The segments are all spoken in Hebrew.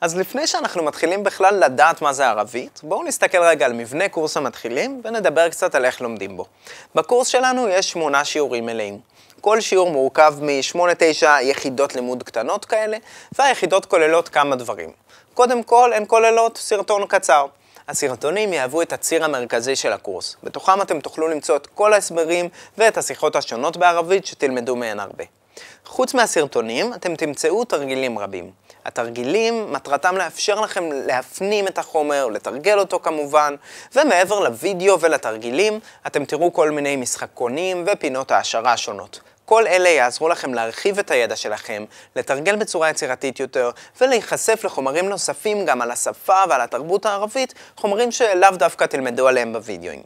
אז לפני שאנחנו מתחילים בכלל לדעת מה זה ערבית, בואו נסתכל רגע על מבנה קורס המתחילים ונדבר קצת על איך לומדים בו. בקורס שלנו יש שמונה שיעורים מלאים. כל שיעור מורכב מ-8-9 יחידות לימוד קטנות כאלה, והיחידות כוללות כמה דברים. קודם כל, הן כוללות סרטון קצר. הסרטונים יהוו את הציר המרכזי של הקורס. בתוכם אתם תוכלו למצוא את כל ההסברים ואת השיחות השונות בערבית שתלמדו מהן הרבה. חוץ מהסרטונים, אתם תמצאו תרגילים רבים. התרגילים, מטרתם לאפשר לכם להפנים את החומר, לתרגל אותו כמובן, ומעבר לוידאו ולתרגילים, אתם תראו כל מיני משחקונים ופינות העשרה שונות. כל אלה יעזרו לכם להרחיב את הידע שלכם, לתרגל בצורה יצירתית יותר, ולהיחשף לחומרים נוספים גם על השפה ועל התרבות הערבית, חומרים שלאו דווקא תלמדו עליהם בווידאוים.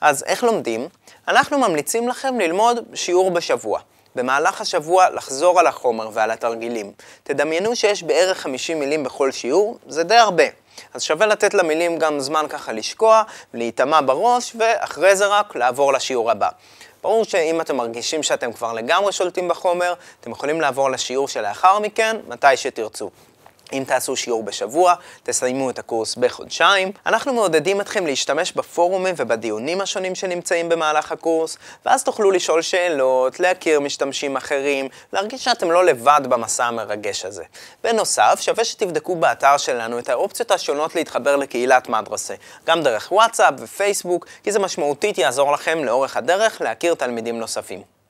אז איך לומדים? אנחנו ממליצים לכם ללמוד שיעור בשבוע. במהלך השבוע לחזור על החומר ועל התרגילים. תדמיינו שיש בערך 50 מילים בכל שיעור, זה די הרבה. אז שווה לתת למילים גם זמן ככה לשקוע, להיטמע בראש, ואחרי זה רק לעבור לשיעור הבא. ברור שאם אתם מרגישים שאתם כבר לגמרי שולטים בחומר, אתם יכולים לעבור לשיעור שלאחר מכן, מתי שתרצו. אם תעשו שיעור בשבוע, תסיימו את הקורס בחודשיים. אנחנו מעודדים אתכם להשתמש בפורומים ובדיונים השונים שנמצאים במהלך הקורס, ואז תוכלו לשאול שאלות, להכיר משתמשים אחרים, להרגיש שאתם לא לבד במסע המרגש הזה. בנוסף, שווה שתבדקו באתר שלנו את האופציות השונות להתחבר לקהילת מדרסה, גם דרך וואטסאפ ופייסבוק, כי זה משמעותית יעזור לכם לאורך הדרך להכיר תלמידים נוספים.